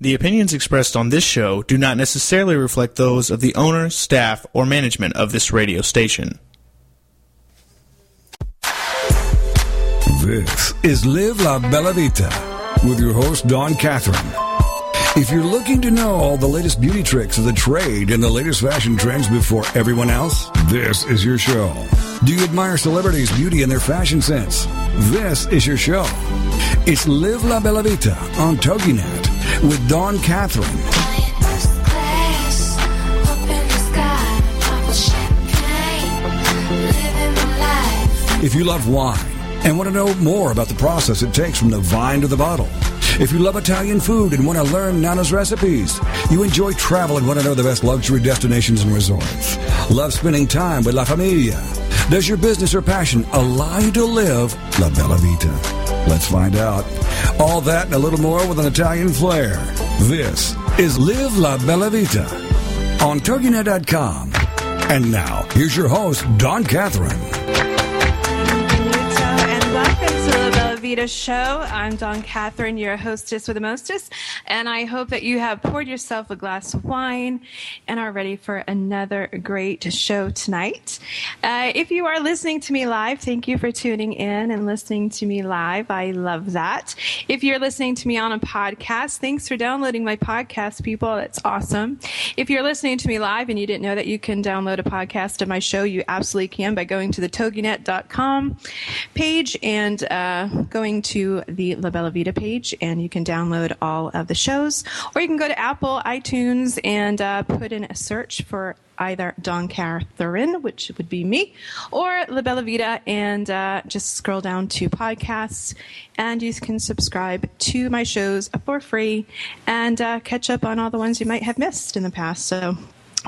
The opinions expressed on this show do not necessarily reflect those of the owner, staff, or management of this radio station. This is Live La Bella Vita with your host, Dawn Catherine. If you're looking to know all the latest beauty tricks of the trade and the latest fashion trends before everyone else, this is your show. Do you admire celebrities' beauty and their fashion sense? This is your show. It's Live La Bella Vita on TogiNet with Dawn Catherine. If you love wine and want to know more about the process it takes from the vine to the bottle, if you love Italian food and want to learn Nana's recipes, you enjoy travel and want to know the best luxury destinations and resorts, love spending time with La Familia, does your business or passion allow you to live La Bella Vita? Let's find out. All that and a little more with an Italian flair. This is Live La Bella Vita on TogiNet.com. And now, here's your host, Dawn Catherine. Vita Show. I'm Dawn Catherine, your hostess with the mostest, and I hope that you have poured yourself a glass of wine and are ready for another great show tonight. Uh, if you are listening to me live, thank you for tuning in and listening to me live. I love that. If you're listening to me on a podcast, thanks for downloading my podcast, people. That's awesome. If you're listening to me live and you didn't know that you can download a podcast of my show, you absolutely can by going to the toginet.com page and uh, going to the La Bella Vita page and you can download all of the shows, or you can go to Apple, iTunes, and uh, put in a search for either Dawn Catherine, which would be me, or La Bella Vita, and uh, just scroll down to podcasts, and you can subscribe to my shows for free and uh, catch up on all the ones you might have missed in the past. So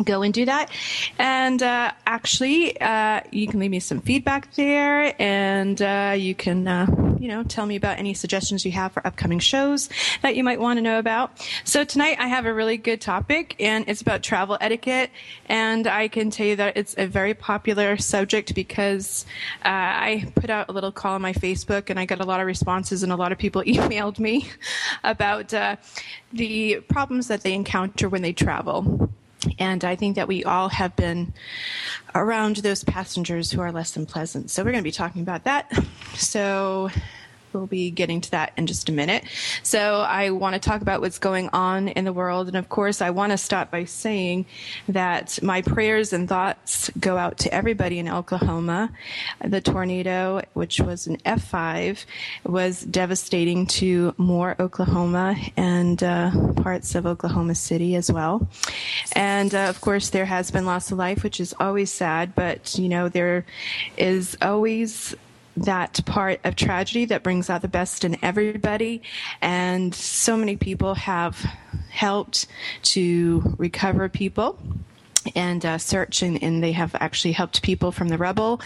go and do that. And uh, actually, uh, you can leave me some feedback there, and uh, you can, uh, you know, tell me about any suggestions you have for upcoming shows that you might want to know about. So tonight, I have a really good topic, and it's about travel etiquette. And I can tell you that it's a very popular subject because uh, I put out a little call on my Facebook, and I got a lot of responses, and a lot of people emailed me about uh, the problems that they encounter when they travel. And I think that we all have been around those passengers who are less than pleasant. So we're going to be talking about that. So We'll be getting to that in just a minute. So I want to talk about what's going on in the world. And of course, I want to start by saying that my prayers and thoughts go out to everybody in Oklahoma. The tornado, which was an F5, was devastating to Moore, Oklahoma, and uh, parts of Oklahoma City as well. And uh, of course, there has been loss of life, which is always sad, but you know, there is always that part of tragedy that brings out the best in everybody. And so many people have helped to recover people and uh, search and, and, they have actually helped people from the rubble.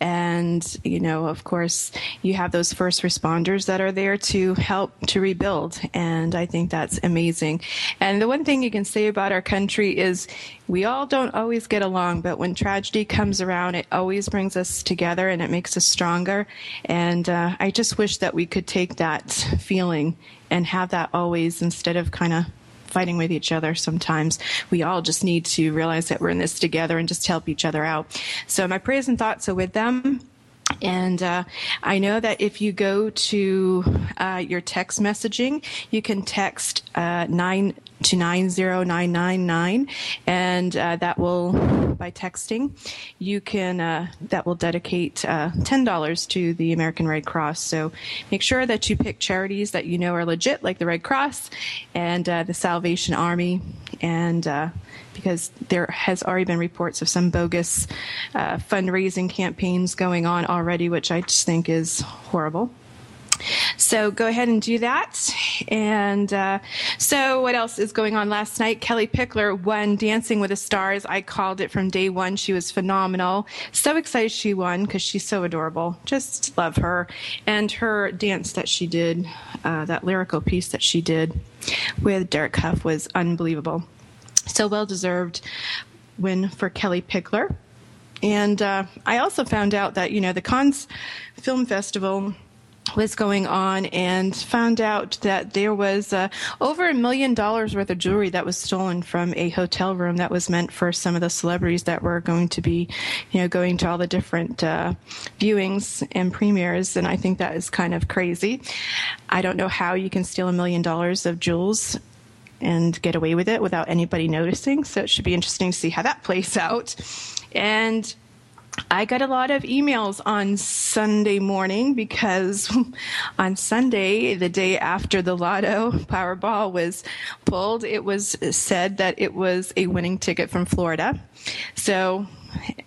And you know of course you have those first responders that are there to help to rebuild and i think that's amazing. And the one thing you can say about our country is we all don't always get along but when tragedy comes around it always brings us together and it makes us stronger. And uh, i just wish that we could take that feeling and have that always instead of kind of fighting with each other sometimes. We all just need to realize that we're in this together and just help each other out. So my prayers and thoughts are with them. And uh, I know that if you go to uh, your text messaging, you can text uh, nine to 90999 and uh, that will by texting you can uh, that will dedicate uh, $10 to the american red cross. So make sure that you pick charities that you know are legit like the red cross and uh, the salvation army and uh, because there has already been reports of some bogus uh, fundraising campaigns going on already which i just think is horrible so go ahead and do that. And uh, so, what else is going on last night? Kellie Pickler won Dancing with the Stars. I called it from day one. She was phenomenal. So excited she won because she's so adorable. Just love her. And her dance that she did, uh, that lyrical piece that she did with Derek Hough was unbelievable. So well deserved win for Kellie Pickler. And uh, I also found out that, you know, the Cannes Film Festival was going on and found out that there was uh, over a million dollars worth of jewelry that was stolen from a hotel room that was meant for some of the celebrities that were going to be, you know, going to all the different uh, viewings and premieres. And I think that is kind of crazy. I don't know how you can steal a million dollars of jewels and get away with it without anybody noticing. So it should be interesting to see how that plays out. And I got a lot of emails on Sunday morning because on Sunday, the day after the Lotto Powerball was pulled, it was said that it was a winning ticket from Florida. So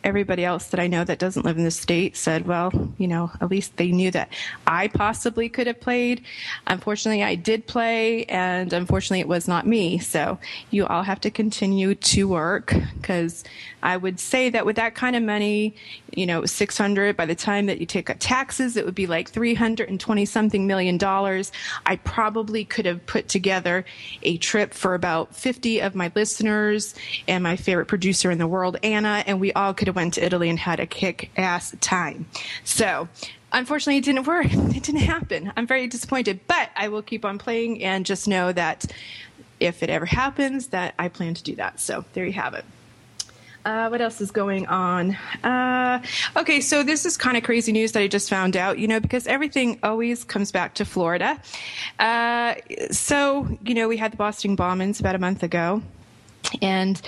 everybody else that I know that doesn't live in the state said, well, you know, at least they knew that I possibly could have played. Unfortunately, I did play, and unfortunately, it was not me. So you all have to continue to work because I would say that with that kind of money, you know, 600 by the time that you take taxes, it would be like 320 something million dollars. I probably could have put together a trip for about 50 of my listeners and my favorite producer in the world, Anna, and we all could have went to Italy and had a kick ass time. So, unfortunately it didn't work. It didn't happen. I'm very disappointed, but I will keep on playing and just know that if it ever happens that I plan to do that. So, there you have it. Uh, what else is going on? Uh, okay, so this is kind of crazy news that I just found out, you know, because everything always comes back to Florida. Uh, so, you know, we had the Boston bombings about a month ago. And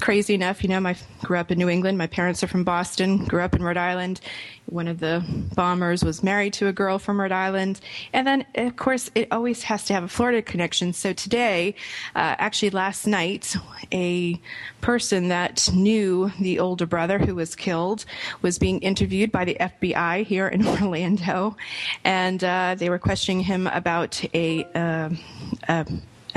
crazy enough, you know, I grew up in New England. My parents are from Boston, grew up in Rhode Island. One of the bombers was married to a girl from Rhode Island. And then, of course, it always has to have a Florida connection. So today, uh, actually last night, a person that knew the older brother who was killed was being interviewed by the FBI here in Orlando. And uh, they were questioning him about a, uh,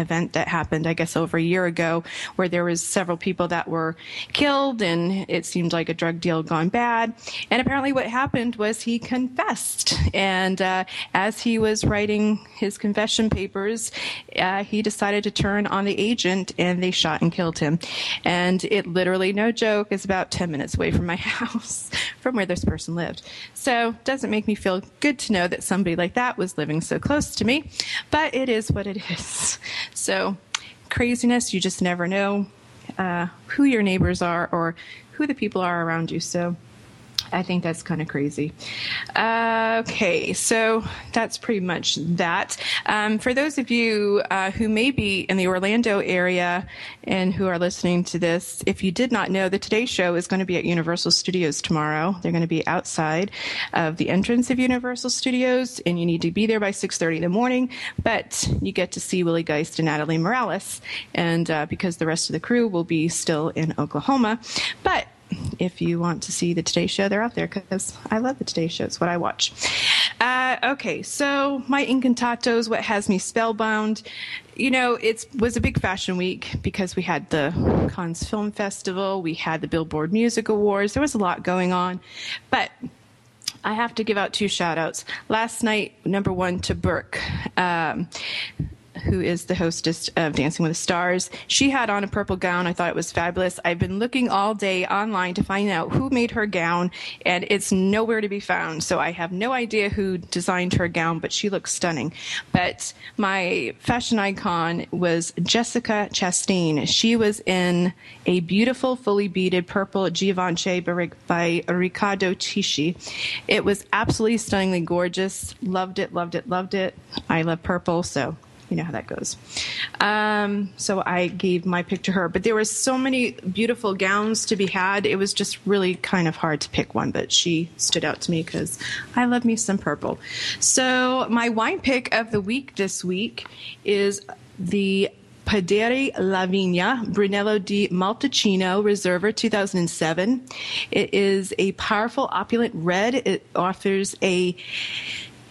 event that happened, I guess, over a year ago, where there was several people that were killed, and it seemed like a drug deal gone bad. And apparently, what happened was he confessed, and uh, as he was writing his confession papers, uh, he decided to turn on the agent, and they shot and killed him. And it literally, no joke, is about 10 minutes away from my house, from where this person lived. So, doesn't make me feel good to know that somebody like that was living so close to me, but it is what it is. So, craziness, you just never know uh, who your neighbors are or who the people are around you. So, I think that's kind of crazy. Uh, okay, so that's pretty much that. Um, for those of you uh, who may be in the Orlando area and who are listening to this, if you did not know, the Today Show is going to be at Universal Studios tomorrow. They're going to be outside of the entrance of Universal Studios, and you need to be there by 6:30 in the morning. But you get to see Willie Geist and Natalie Morales, and uh, because the rest of the crew will be still in Oklahoma, but if you want to see the Today Show, they're out there because I love the Today Show. It's what I watch. Uh, okay, so my Incantatos, what has me spellbound? You know, it was a big fashion week because we had the Cannes Film Festival, we had the Billboard Music Awards. There was a lot going on, but I have to give out two shout outs. Last night, number one to Burke. Um, who is the hostess of Dancing with the Stars. She had on a purple gown. I thought it was fabulous. I've been looking all day online to find out who made her gown, and it's nowhere to be found. So I have no idea who designed her gown, but she looks stunning. But my fashion icon was Jessica Chastain. She was in a beautiful, fully beaded purple Givenchy by Riccardo Tisci. It was absolutely stunningly gorgeous. Loved it, loved it, loved it. I love purple, so you know how that goes. Um, so I gave my pick to her. But there were so many beautiful gowns to be had. It was just really kind of hard to pick one, but she stood out to me because I love me some purple. So my wine pick of the week this week is the Padere La Vigna Brunello di Montalcino Reserva 2007. It is a powerful opulent red. It offers a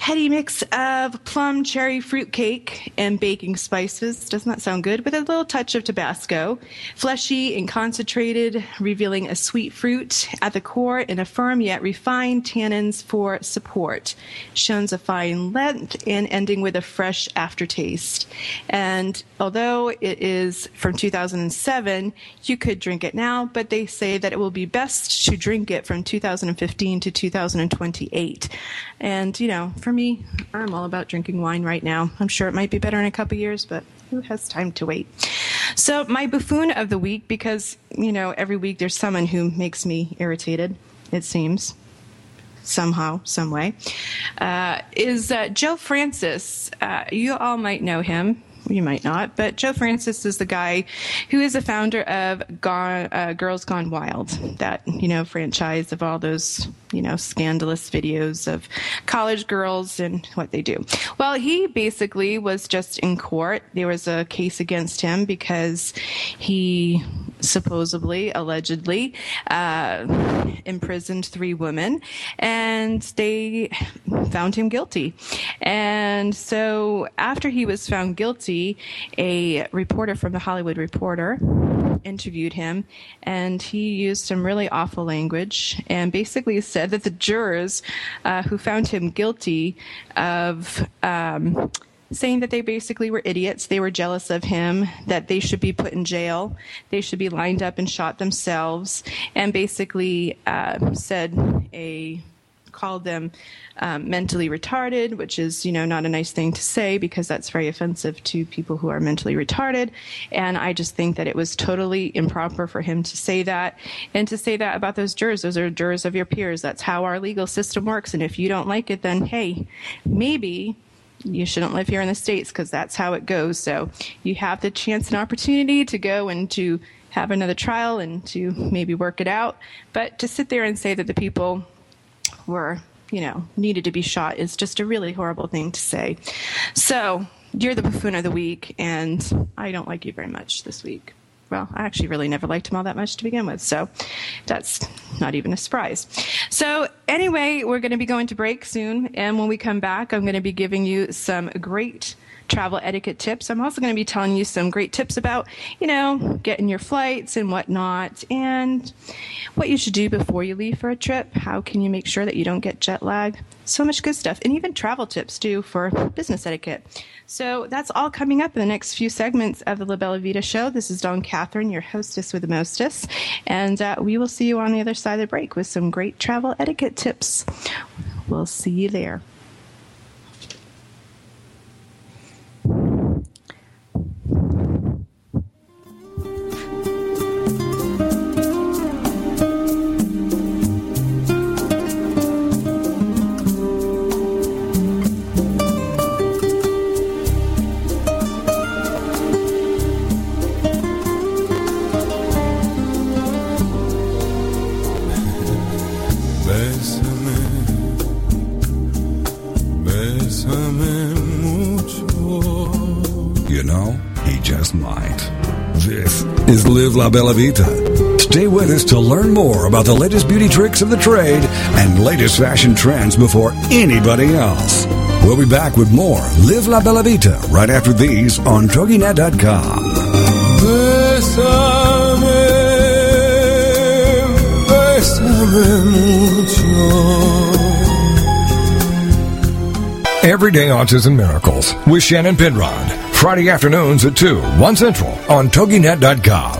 heady mix of plum cherry fruit cake and baking spices. Doesn't that sound good? With a little touch of Tabasco. Fleshy and concentrated, revealing a sweet fruit at the core and a firm yet refined tannins for support. Shows a fine length and ending with a fresh aftertaste. And although it is from 2007, you could drink it now, but they say that it will be best to drink it from 2015 to 2028. And, you know, for for me, I'm all about drinking wine right now. I'm sure it might be better in a couple years, but who has time to wait? So, my buffoon of the week, because, you know, every week there's someone who makes me irritated, it seems, somehow, some way, uh, is uh, Joe Francis. Uh, you all might know him you might not, but Joe Francis is the guy who is the founder of Gone, uh, Girls Gone Wild, that you know franchise of all those you know scandalous videos of college girls and what they do. Well, he basically was just in court. There was a case against him because he supposedly, allegedly, uh, imprisoned three women, and they found him guilty. And so after he was found guilty, a reporter from the Hollywood Reporter interviewed him, and he used some really awful language and basically said that the jurors uh, who found him guilty of um, saying that they basically were idiots. They were jealous of him, that they should be put in jail, they should be lined up and shot themselves, and basically uh, said a called them um, mentally retarded, which is, you know, not a nice thing to say because that's very offensive to people who are mentally retarded. And I just think that it was totally improper for him to say that and to say that about those jurors. Those are jurors of your peers. That's how our legal system works. And if you don't like it, then hey, maybe you shouldn't live here in the States because that's how it goes. So you have the chance and opportunity to go and to have another trial and to maybe work it out. But to sit there and say that the people were, you know, needed to be shot is just a really horrible thing to say. So you're the buffoon of the week, and I don't like you very much this week well, I actually really never liked him all that much to begin with, so that's not even a surprise. So, anyway, we're going to be going to break soon, and when we come back, I'm going to be giving you some great travel etiquette tips. I'm also going to be telling you some great tips about, you know, getting your flights and whatnot, and what you should do before you leave for a trip. How can you make sure that you don't get jet lag? So much good stuff, and even travel tips too for business etiquette. So that's all coming up in the next few segments of the La Bella Vita show. This is Dawn Catherine, your hostess with the mostess, and uh, we will see you on the other side of the break with some great travel etiquette tips. We'll see you there. Live La Bella Vita. Stay with us to learn more about the latest beauty tricks of the trade and latest fashion trends before anybody else. We'll be back with more Live La Bella Vita right after these on TogiNet.com. Bésame, bésame mucho. Everyday Autism Miracles with Shannon Penrod. Friday afternoons at 2, 1 Central on TogiNet.com.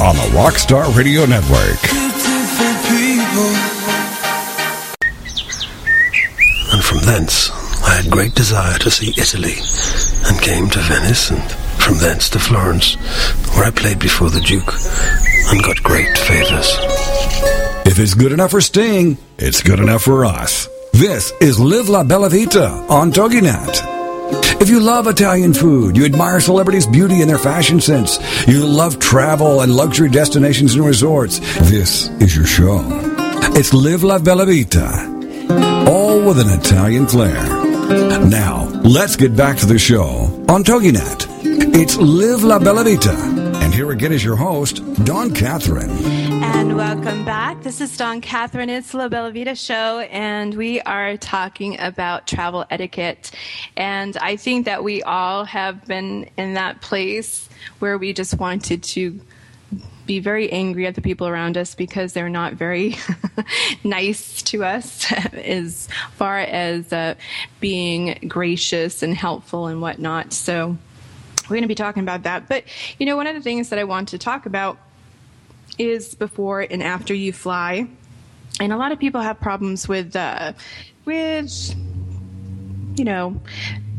on the Rockstar Radio Network. And from thence I had great desire to see Italy, and came to Venice, and from thence to Florence, where I played before the Duke, and got great favors. If it's good enough for Sting, it's good enough for us. This is Live La Bella Vita on TogiNet. If you love Italian food, you admire celebrities' beauty and their fashion sense, you love travel and luxury destinations and resorts, this is your show. It's Live La Bella Vita, all with an Italian flair. Now, let's get back to the show on TogiNet. It's Live La Bella Vita. Here again is your host, Dawn Catherine. And welcome back. This is Dawn Catherine. It's La Bella Vita Show, and we are talking about travel etiquette. And I think that we all have been in that place where we just wanted to be very angry at the people around us because they're not very nice to us as far as uh, being gracious and helpful and whatnot. So we're going to be talking about that. But, you know, one of the things that I want to talk about is before and after you fly. And a lot of people have problems with, uh, with, you know,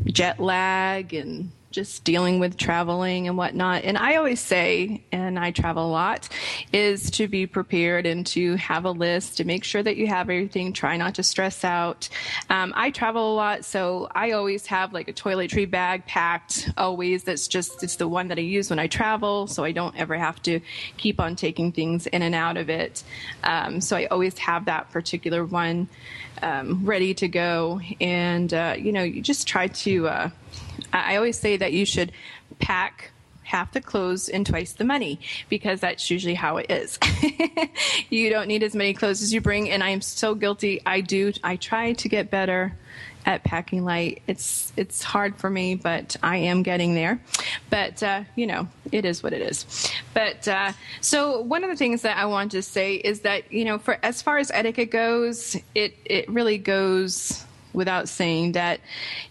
jet lag and just dealing with traveling and whatnot. And I always say, and I travel a lot, is to be prepared and to have a list to make sure that you have everything. Try not to stress out. Um, I travel a lot, so I always have like a toiletry bag packed always. That's just, it's the one that I use when I travel, so I don't ever have to keep on taking things in and out of it. Um, so I always have that particular one um, ready to go. And, uh, you know, you just try to, uh, I always say that you should pack half the clothes and twice the money because that's usually how it is. you don't need as many clothes as you bring, and I'm so guilty. I do. I try to get better at packing light. It's it's hard for me, but I am getting there. But uh, you know, it is what it is. But uh, so one of the things that I want to say is that you know, for as far as etiquette goes, it it really goes without saying that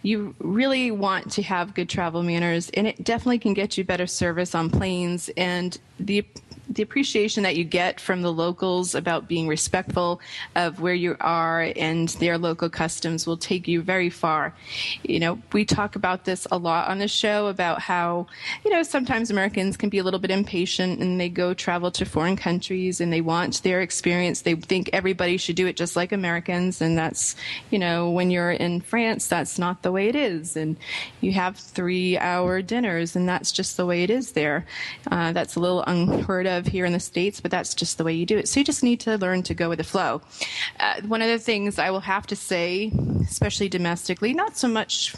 you really want to have good travel manners and it definitely can get you better service on planes and the the appreciation that you get from the locals about being respectful of where you are and their local customs will take you very far. You know, we talk about this a lot on the show about how, you know, sometimes Americans can be a little bit impatient and they go travel to foreign countries and they want their experience. They think everybody should do it just like Americans. And that's, you know, when you're in France, that's not the way it is. And you have three hour dinners and that's just the way it is there. Uh, that's a little unheard of here in the States, but that's just the way you do it. So you just need to learn to go with the flow. Uh, one of the things I will have to say, especially domestically, not so much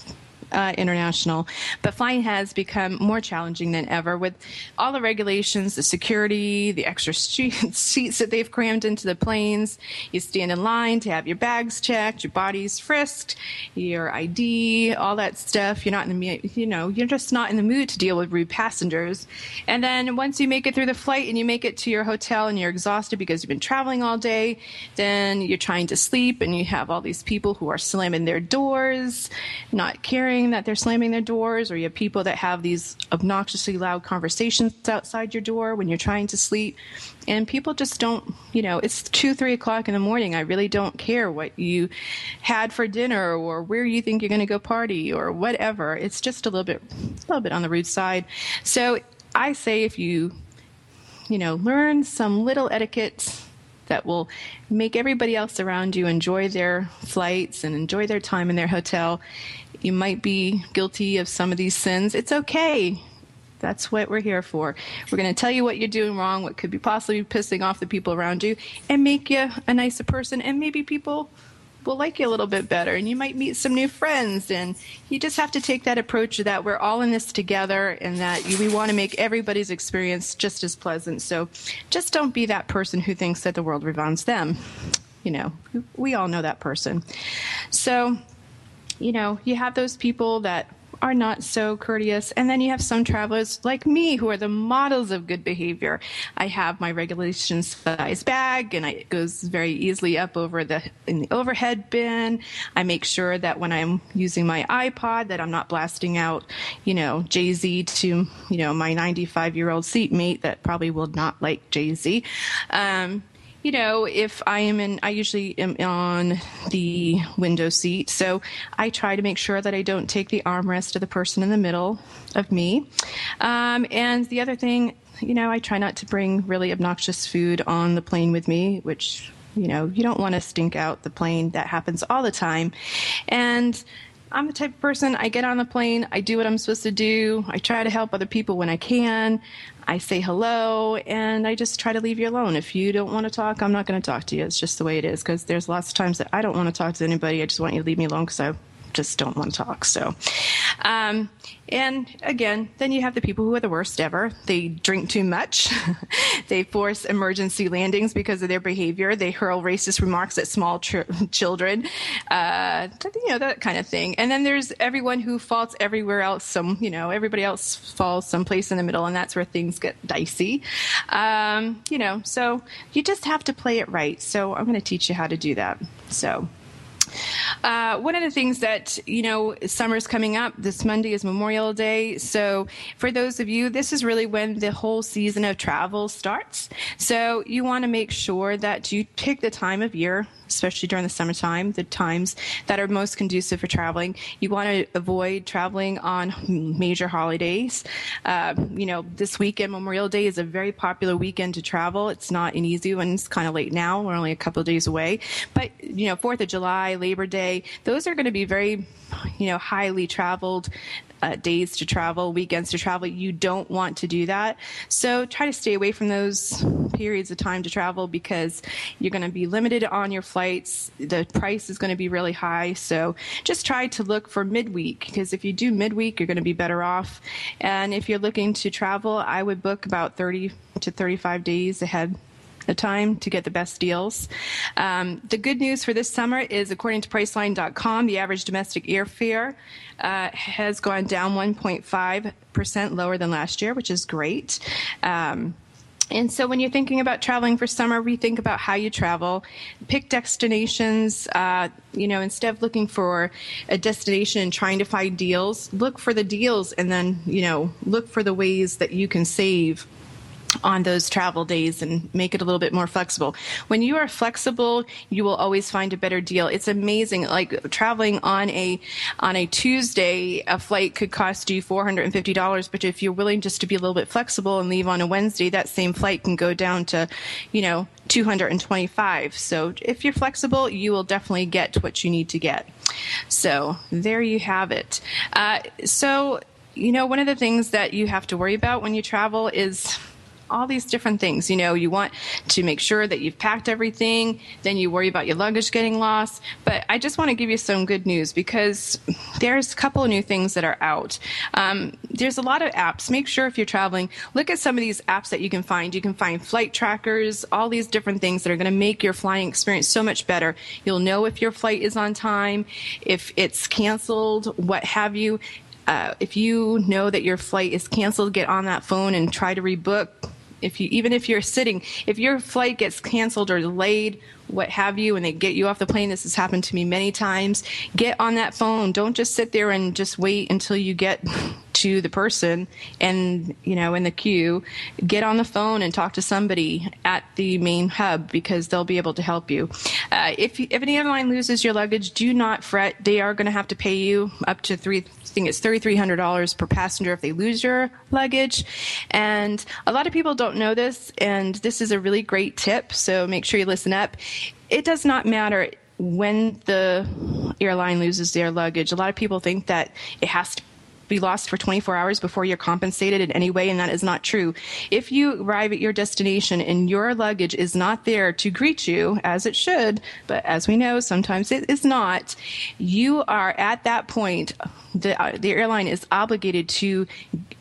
uh, international. But flying has become more challenging than ever with all the regulations, the security, the extra seats that they've crammed into the planes. You stand in line to have your bags checked, your body's frisked, your ID, all that stuff. You're not in the, you know, you're just not in the mood to deal with rude passengers. And then once you make it through the flight and you make it to your hotel and you're exhausted because you've been traveling all day, then you're trying to sleep and you have all these people who are slamming their doors, not caring that they're slamming their doors, or you have people that have these obnoxiously loud conversations outside your door when you're trying to sleep. And people just don't, you know, it's two, three o'clock in the morning. I really don't care what you had for dinner or where you think you're going to go party or whatever. It's just a little bit, a little bit on the rude side. So I say if you, you know, learn some little etiquette that will make everybody else around you enjoy their flights and enjoy their time in their hotel you might be guilty of some of these sins. It's okay. That's what we're here for. We're going to tell you what you're doing wrong, what could be possibly pissing off the people around you, and make you a nicer person. And maybe people will like you a little bit better and you might meet some new friends and you just have to take that approach that we're all in this together and that we want to make everybody's experience just as pleasant so just don't be that person who thinks that the world revolves them you know we all know that person so you know you have those people that are not so courteous. And then you have some travelers like me who are the models of good behavior. I have my regulation size bag and it goes very easily up over the in the overhead bin. I make sure that when I'm using my iPod that I'm not blasting out, you know, Jay-Z to, you know, my 95 year old seatmate that probably will not like Jay-Z. Um, you know, if I am in, I usually am on the window seat. So I try to make sure that I don't take the armrest of the person in the middle of me. Um, and the other thing, you know, I try not to bring really obnoxious food on the plane with me, which, you know, you don't want to stink out the plane. That happens all the time. And I'm the type of person, I get on the plane, I do what I'm supposed to do, I try to help other people when I can, I say hello, and I just try to leave you alone. If you don't want to talk, I'm not going to talk to you. It's just the way it is because there's lots of times that I don't want to talk to anybody. I just want you to leave me alone because I just don't want to talk. So, um, and again, then you have the people who are the worst ever. They drink too much. they force emergency landings because of their behavior. They hurl racist remarks at small tr- children. Uh, you know, that kind of thing. And then there's everyone who faults everywhere else. Some, you know, everybody else falls someplace in the middle, and that's where things get dicey. Um, you know, so you just have to play it right. So I'm going to teach you how to do that. So. Uh, one of the things that, you know, summer's coming up. This Monday is Memorial Day. So for those of you, this is really when the whole season of travel starts. So you want to make sure that you pick the time of year especially during the summertime, the times that are most conducive for traveling. You want to avoid traveling on major holidays. Uh, you know, this weekend, Memorial Day is a very popular weekend to travel. It's not an easy one. It's kind of late now. We're only a couple of days away. But, you know, 4th of July, Labor Day, those are going to be very, you know, highly traveled uh, days to travel, weekends to travel. You don't want to do that. So try to stay away from those periods of time to travel because you're going to be limited on your flights. The price is going to be really high. So just try to look for midweek because if you do midweek, you're going to be better off. And if you're looking to travel, I would book about 30 to 35 days ahead a time to get the best deals. Um, the good news for this summer is, according to Priceline.com, the average domestic airfare uh, has gone down 1.5% lower than last year, which is great. Um, and so when you're thinking about traveling for summer, rethink about how you travel. Pick destinations, uh, you know, instead of looking for a destination and trying to find deals, look for the deals and then, you know, look for the ways that you can save on those travel days and make it a little bit more flexible. When you are flexible, you will always find a better deal. It's amazing. Like traveling on a on a Tuesday, a flight could cost you four hundred and fifty dollars, but if you're willing just to be a little bit flexible and leave on a Wednesday, that same flight can go down to, you know, 225. So if you're flexible, you will definitely get what you need to get. So there you have it. Uh, so, you know, one of the things that you have to worry about when you travel is all these different things. You know, you want to make sure that you've packed everything, then you worry about your luggage getting lost. But I just want to give you some good news because there's a couple of new things that are out. Um, there's a lot of apps. Make sure if you're traveling, look at some of these apps that you can find. You can find flight trackers, all these different things that are going to make your flying experience so much better. You'll know if your flight is on time, if it's canceled, what have you. Uh, if you know that your flight is canceled, get on that phone and try to rebook if you even if you're sitting, if your flight gets canceled or delayed, what have you, and they get you off the plane, this has happened to me many times. Get on that phone. Don't just sit there and just wait until you get to the person and you know in the queue get on the phone and talk to somebody at the main hub because they'll be able to help you uh, if, if an airline loses your luggage do not fret they are going to have to pay you up to three think it's $3,300 per passenger if they lose your luggage. And a lot of people don't know this, and this is a really great tip, so make sure you listen up. It does not matter when the airline loses their luggage. A lot of people think that it has to be lost for 24 hours before you're compensated in any way, and that is not true. If you arrive at your destination and your luggage is not there to greet you, as it should, but as we know, sometimes it is not, you are at that point the, uh, the airline is obligated to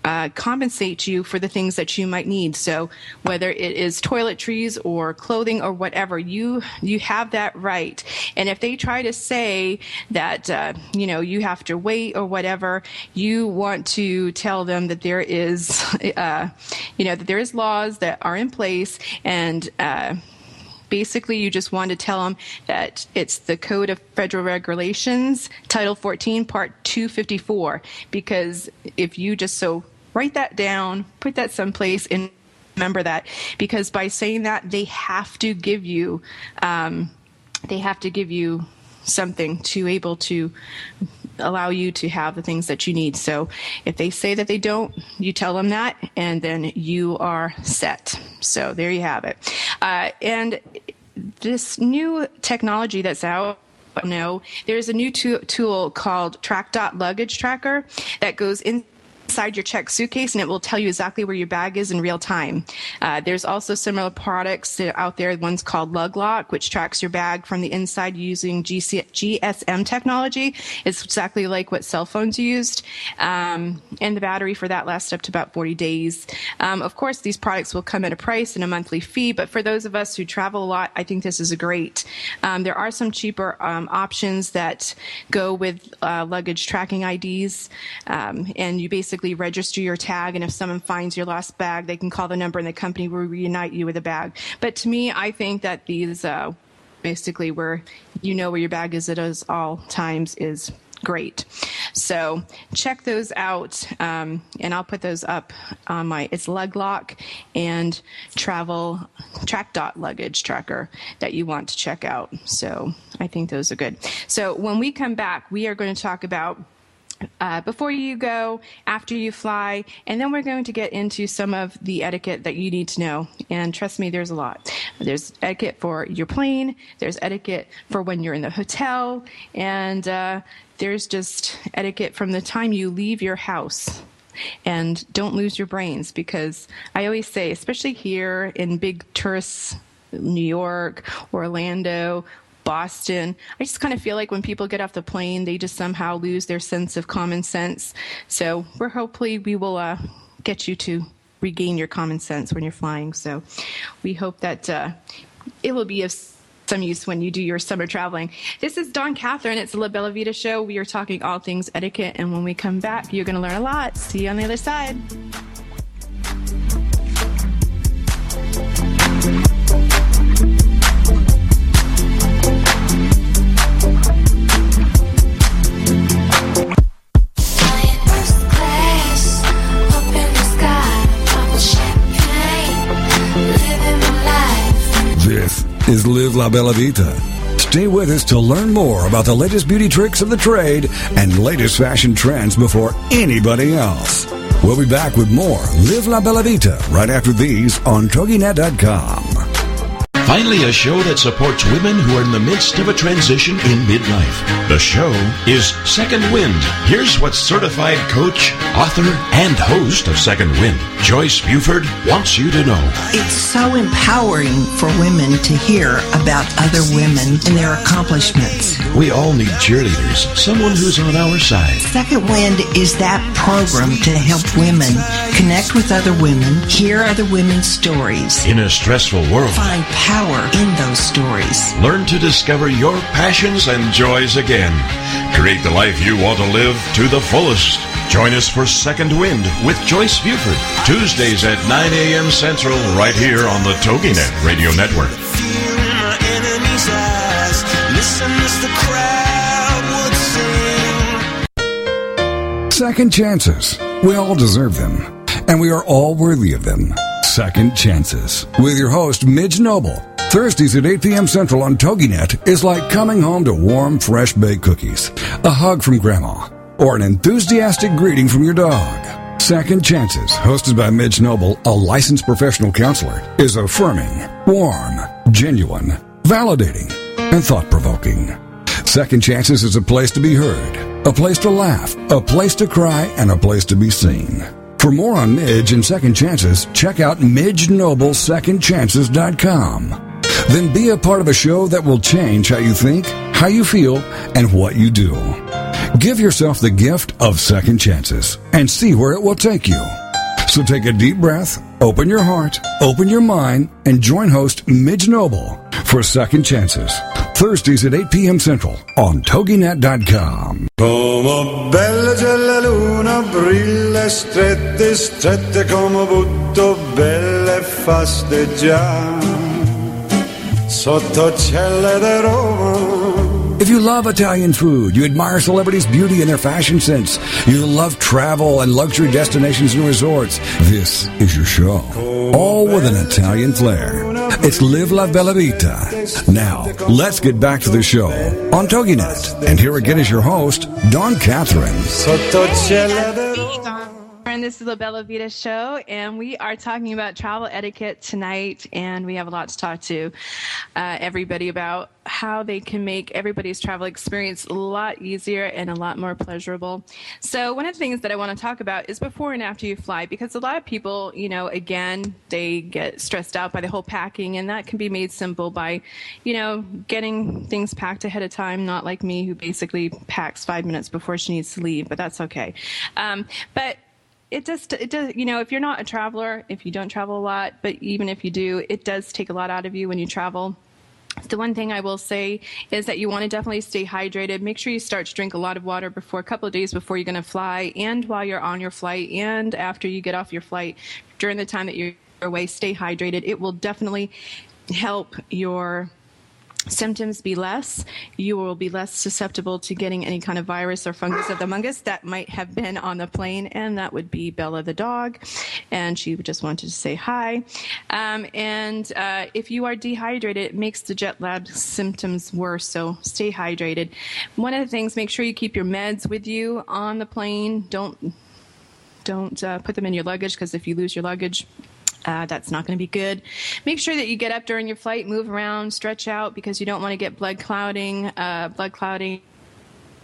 uh, compensate you for the things that you might need. So whether it is toiletries or clothing or whatever, you you have that right. And if they try to say that uh, you know you have to wait or whatever, you want to tell them that there is uh, you know that there is laws that are in place and uh, basically you just want to tell them that it's the Code of Federal Regulations, Title 14, Part 254, because if you just so write that down, put that someplace, and remember that, because by saying that, they have to give you, um, they have to give you something to able to allow you to have the things that you need. So if they say that they don't, you tell them that, and then you are set. So there you have it. Uh, and this new technology that's out no, there's a new tool called Trakdot Luggage Tracker that goes in inside your checked suitcase and it will tell you exactly where your bag is in real time. Uh, there's also similar products out there. One's called LugLoc, which tracks your bag from the inside using GC- GSM technology. It's exactly like what cell phones used. Um, and the battery for that lasts up to about 40 days. Um, of course, these products will come at a price and a monthly fee, but for those of us who travel a lot, I think this is a great. Um, there are some cheaper um, options that go with uh, luggage tracking IDs, um, and you basically basically register your tag, and if someone finds your lost bag, they can call the number, and the company will reunite you with a bag. But to me, I think that these uh, basically where you know where your bag is at all times is great. So check those out, um, and I'll put those up on my it's LugLoc and Travel Trakdot luggage tracker that you want to check out. So I think those are good. So when we come back, we are going to talk about uh, before you go, after you fly, and then we're going to get into some of the etiquette that you need to know. And trust me, there's a lot. There's etiquette for your plane, there's etiquette for when you're in the hotel, and uh, there's just etiquette from the time you leave your house. And don't lose your brains because I always say, especially here in big tourists New York, Orlando, Boston. I just kind of feel like when people get off the plane, they just somehow lose their sense of common sense. So we're hopefully we will uh, get you to regain your common sense when you're flying. So we hope that uh, it will be of some use when you do your summer traveling. This is Dawn Catherine. It's the La Bella Vita show. We are talking all things etiquette, and when we come back, you're going to learn a lot. See you on the other side. Live La Bella Vita. Stay with us to learn more about the latest beauty tricks of the trade and latest fashion trends before anybody else. We'll be back with more Live La Bella Vita right after these on TogiNet.com. Finally, a show that supports women who are in the midst of a transition in midlife. The show is Second Wind. Here's what certified coach, author, and host of Second Wind, Joyce Buford, wants you to know. It's so empowering for women to hear about other women and their accomplishments. We all need cheerleaders, someone who's on our side. Second Wind is that program to help women connect with other women, hear other women's stories. In a stressful world, find power power in those stories. Learn to discover your passions and joys again. Create the life you want to live to the fullest. Join us for Second Wind with Joyce Buford, Tuesdays at 9 a.m. Central, right here on the TogiNet Radio Network. Second chances. We all deserve them, and we are all worthy of them. Second Chances with your host, Midge Noble. Thursdays at 8 p.m. Central on TogiNet is like coming home to warm, fresh baked cookies, a hug from Grandma, or an enthusiastic greeting from your dog. Second Chances, hosted by Midge Noble, a licensed professional counselor, is affirming, warm, genuine, validating, and thought provoking. Second Chances is a place to be heard a place to laugh, a place to cry, and a place to be seen. For more on Midge and Second Chances, check out MidgeNobleSecondChances.com. Then be a part of a show that will change how you think, how you feel, and what you do. Give yourself the gift of second chances and see where it will take you. So take a deep breath, open your heart, open your mind, and join host Midge Noble for Second Chances. Thursdays at 8 p.m. Central on TogiNet.com. Come bella c'è la luna, strette, strette come butto, belle di Roma. If you love Italian food, you admire celebrities' beauty and their fashion sense, you love travel and luxury destinations and resorts, this is your show. All with an Italian flair. It's Live La Bella Vita. Now, let's get back to the show on TogiNet. And here again is your host, Dawn Catherine. And this is the Bella Vita Show, and we are talking about travel etiquette tonight. And we have a lot to talk to uh, everybody about how they can make everybody's travel experience a lot easier and a lot more pleasurable. So, one of the things that I want to talk about is before and after you fly, because a lot of people, you know, again, they get stressed out by the whole packing, and that can be made simple by, you know, getting things packed ahead of time, not like me, who basically packs five minutes before she needs to leave, but that's okay. Um, but it just it does you know if you're not a traveler if you don't travel a lot but even if you do it does take a lot out of you when you travel the one thing I will say is that you want to definitely stay hydrated. Make sure you start to drink a lot of water before a couple of days before you're going to fly, and while you're on your flight, and after you get off your flight. During the time that you're away, stay hydrated. It will definitely help your symptoms be less, you will be less susceptible to getting any kind of virus or fungus of the mungus that might have been on the plane, and that would be Bella the dog. And she just wanted to say hi. Um, and uh, if you are dehydrated, it makes the jet lag symptoms worse, so stay hydrated. One of the things, make sure you keep your meds with you on the plane. Don't don't uh, put them in your luggage because if you lose your luggage, uh, that's not going to be good. Make sure that you get up during your flight, move around, stretch out because you don't want to get blood clouding, uh, blood clouding,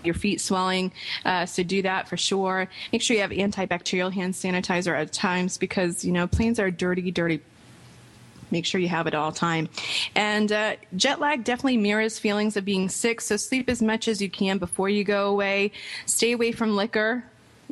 your feet swelling. Uh, so do that for sure. Make sure you have antibacterial hand sanitizer at times because you know planes are dirty, dirty. Make sure you have it all time. And uh, jet lag definitely mirrors feelings of being sick. So sleep as much as you can before you go away. Stay away from liquor.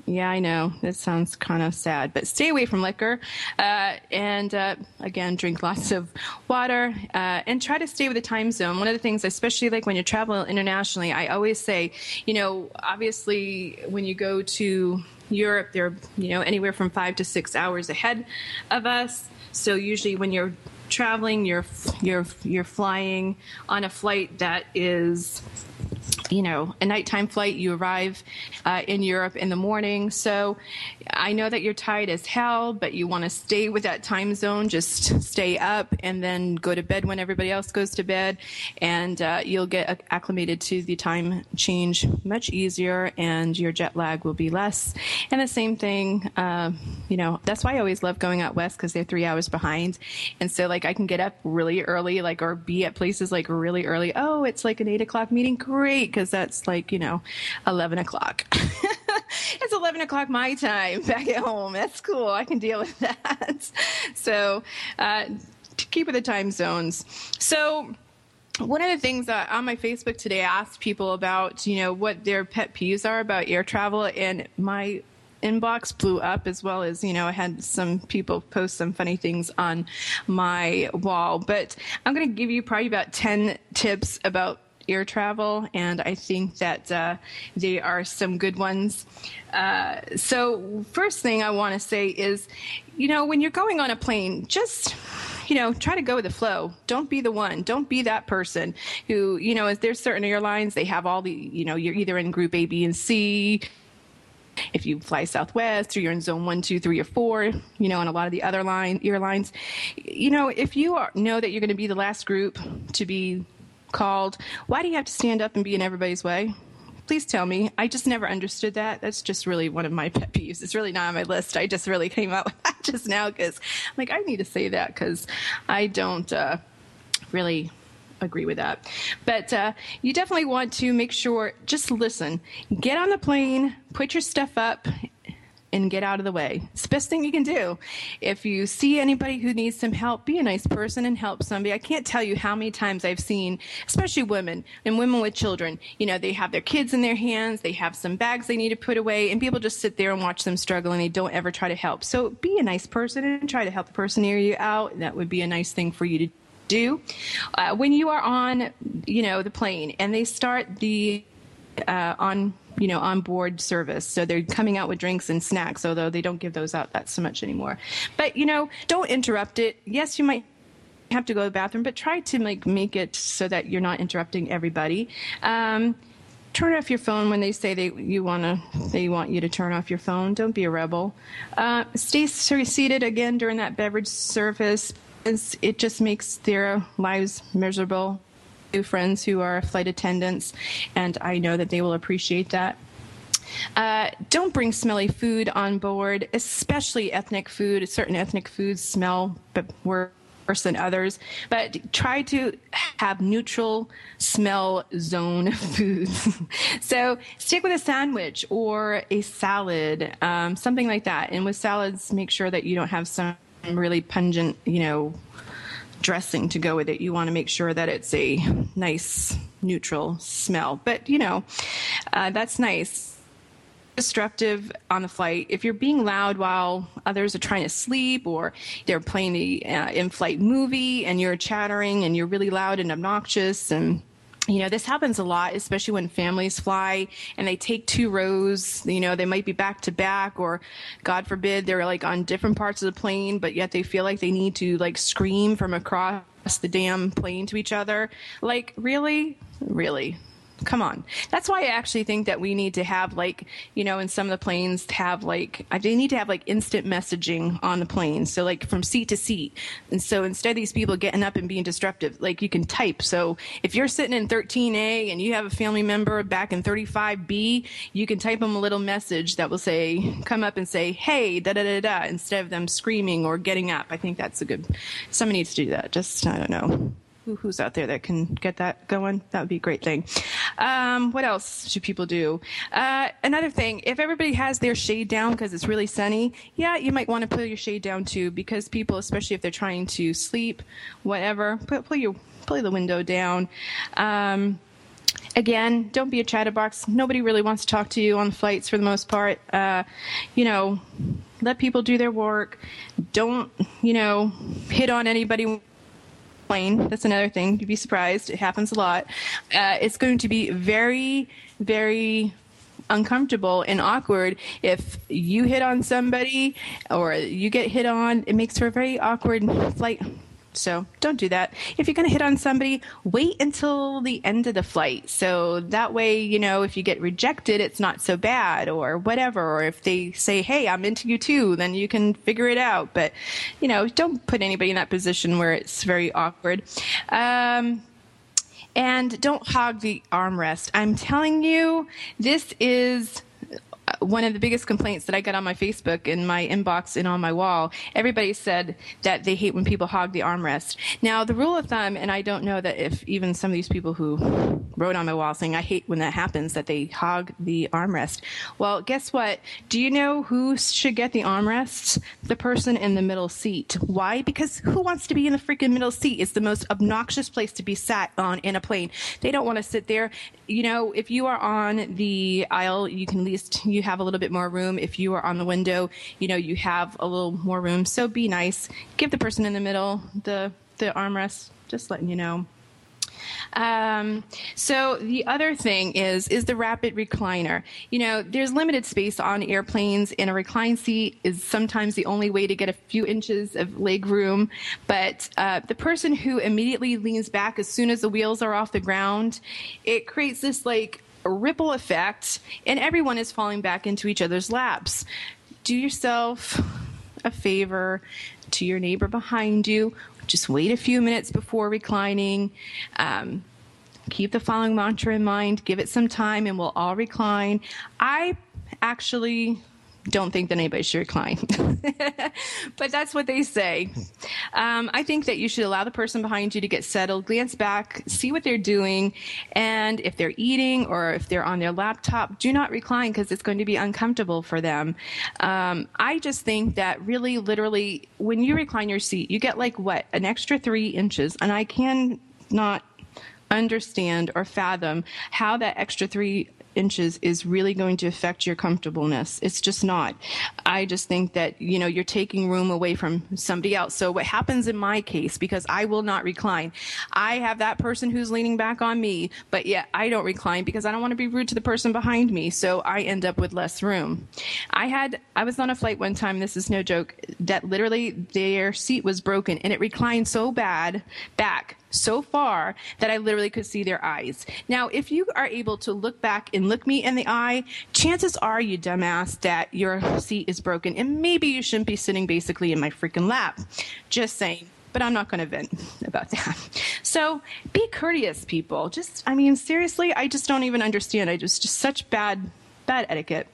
Yeah, I know. That sounds kind of sad, but stay away from liquor. Uh, and uh, again, drink lots of water uh, and try to stay with the time zone. One of the things, especially like when you're traveling internationally, I always say, you know, obviously when you go to Europe, they're, you know, anywhere from five to six hours ahead of us. So usually when you're traveling, you're, you're, you're flying on a flight that is you know, a nighttime flight, you arrive uh, in Europe in the morning. So I know that you're tired as hell, but you want to stay with that time zone. Just stay up and then go to bed when everybody else goes to bed, and uh, you'll get acclimated to the time change much easier, and your jet lag will be less. And the same thing, uh, you know, that's why I always love going out west because they're three hours behind, and so like I can get up really early, like or be at places like really early. Oh, it's like an eight o'clock meeting. Great, because that's like you know, eleven o'clock. it's 11 o'clock my time back at home. That's cool. I can deal with that. So, uh, to keep with the time zones. So, one of the things that on my Facebook today, I asked people about, you know, what their pet peeves are about air travel, and my inbox blew up as well as you know i had some people post some funny things on my wall but i'm going to give you probably about 10 tips about air travel, and I think that uh, they are some good ones. Uh, so, first thing I want to say is, you know, when you're going on a plane, just you know, try to go with the flow. Don't be the one. Don't be that person who, you know, there's certain airlines, they have all the, you know, you're either in group A, B, and C. If you fly Southwest or you're in zone one, two, three, or four, you know, and a lot of the other line airlines, you know, if you are, know that you're going to be the last group to be called Why Do You Have to Stand Up and Be in Everybody's Way? Please tell me. I just never understood that. That's just really one of my pet peeves. It's really not on my list. I just really came out with that just now because I'm like, I need to say that because I don't uh, really agree with that. But uh, you definitely want to make sure, just listen. Get on the plane, put your stuff up, and get out of the way. It's the best thing you can do. If you see anybody who needs some help, be a nice person and help somebody. I can't tell you how many times I've seen, especially women and women with children, you know, they have their kids in their hands, they have some bags they need to put away, and people just sit there and watch them struggle and they don't ever try to help. So be a nice person and try to help the person near you out. That would be a nice thing for you to do. Uh, when you are on, you know, the plane and they start the uh, on you know on board service. So they're coming out with drinks and snacks although they don't give those out that so much anymore. But you know don't interrupt it. Yes you might have to go to the bathroom but try to make make it so that you're not interrupting everybody. Um, turn off your phone when they say they you want to they want you to turn off your phone. Don't be a rebel. Uh, stay seated again during that beverage service. It just makes their lives miserable friends who are flight attendants, and I know that they will appreciate that. Uh, don't bring smelly food on board, especially ethnic food. Certain ethnic foods smell worse than others. But try to have neutral smell zone foods. so stick with a sandwich or a salad, um, something like that. And with salads, make sure that you don't have some really pungent, you know, dressing to go with it. You want to make sure that it's a nice neutral smell. But you know, uh, that's nice. Disruptive on the flight. If you're being loud while others are trying to sleep or they're playing the uh, in-flight movie and you're chattering and you're really loud and obnoxious and you know, this happens a lot, especially when families fly and they take two rows. You know, they might be back to back, or God forbid, they're like on different parts of the plane, but yet they feel like they need to like scream from across the damn plane to each other. Like, really? Really? Come on. That's why I actually think that we need to have like, you know, in some of the planes have like, they need to have like instant messaging on the plane. So like from seat to seat. And so instead of these people getting up and being disruptive, like you can type. So if you're sitting in 13A and you have a family member back in 35B, you can type them a little message that will say, come up and say, hey, da da da da, instead of them screaming or getting up. I think that's a good, somebody needs to do that. Just, I don't know who's out there that can get that going, that would be a great thing. Um, what else should people do? Uh, another thing, if everybody has their shade down because it's really sunny, yeah, you might want to put your shade down too because people, especially if they're trying to sleep, whatever, pull your pull the window down. Um, again, don't be a chatterbox. Nobody really wants to talk to you on flights for the most part. Uh, you know, let people do their work. Don't, you know, hit on anybody plane. That's another thing. You'd be surprised. It happens a lot. Uh, it's going to be very, very uncomfortable and awkward if you hit on somebody or you get hit on. It makes for a very awkward flight so don't do that. If you're going to hit on somebody, wait until the end of the flight. So that way, you know, if you get rejected, it's not so bad or whatever. Or if they say, hey, I'm into you too, then you can figure it out. But, you know, don't put anybody in that position where it's very awkward. Um, and don't hog the armrest. I'm telling you, this is one of the biggest complaints that I got on my Facebook in my inbox and on my wall, everybody said that they hate when people hog the armrest. Now, the rule of thumb, and I don't know that if even some of these people who wrote on my wall saying I hate when that happens, that they hog the armrest. Well, guess what? Do you know who should get the armrests? The person in the middle seat. Why? Because who wants to be in the freaking middle seat? It's the most obnoxious place to be sat on in a plane. They don't want to sit there. You know, if you are on the aisle, you can at least you have a little bit more room. If you are on the window, you know, you have a little more room. So be nice. Give the person in the middle the the armrest. Just letting you know. Um, so the other thing is is the rapid recliner. You know, there's limited space on airplanes, and a recline seat is sometimes the only way to get a few inches of leg room. But uh, the person who immediately leans back as soon as the wheels are off the ground, it creates this like ripple effect, and everyone is falling back into each other's laps. Do yourself a favor to your neighbor behind you. Just wait a few minutes before reclining. Um, keep the following mantra in mind. Give it some time, and we'll all recline. I actually don't think that anybody should recline. but that's what they say. Um, I think that you should allow the person behind you to get settled, glance back, see what they're doing, and if they're eating or if they're on their laptop, do not recline because it's going to be uncomfortable for them. Um, I just think that really, literally, when you recline your seat, you get like what an extra three inches, and I can not understand or fathom how that extra three inches is really going to affect your comfortableness. It's just not. I just think that, you know, you're taking room away from somebody else. So what happens in my case, because I will not recline, I have that person who's leaning back on me, but yet I don't recline because I don't want to be rude to the person behind me. So I end up with less room. I had, I was on a flight one time, this is no joke, that literally their seat was broken and it reclined so bad back so far that I literally could see their eyes. Now, if you are able to look back and look me in the eye, chances are, you dumbass, that your seat is broken and maybe you shouldn't be sitting basically in my freaking lap. Just saying. But I'm not going to vent about that. So be courteous, people. Just, I mean, seriously, I just don't even understand. I just, just such bad bad etiquette.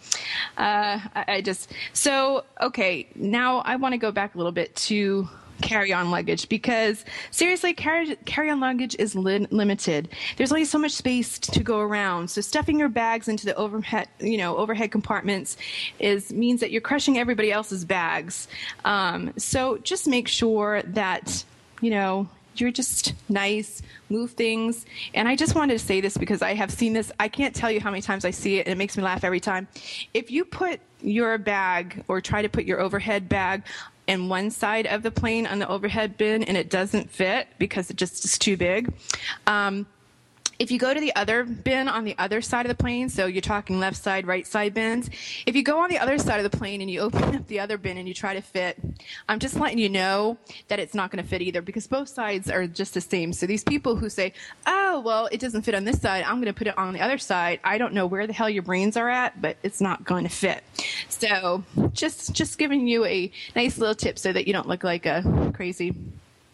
Uh, I, I, just so okay. Now I want to go back a little bit to carry-on luggage because seriously, carry, carry-on luggage is li- limited. There's only so much space to go around. So stuffing your bags into the overhead, you know, overhead compartments is means that you're crushing everybody else's bags. Um, so just make sure that you know you're just nice, move things. And I just wanted to say this because I have seen this. I can't tell you how many times I see it, and it makes me laugh every time. If you put your bag or try to put your overhead bag in one side of the plane on the overhead bin and it doesn't fit because it just is too big. Um, if you go to the other bin on the other side of the plane, so you're talking left side, right side bins, if you go on the other side of the plane and you open up the other bin and you try to fit, I'm just letting you know that it's not going to fit either because both sides are just the same. So these people who say, oh, well, it doesn't fit on this side, I'm going to put it on the other side, I don't know where the hell your brains are at, but it's not going to fit. So just, just giving you a nice little tip so that you don't look like a crazy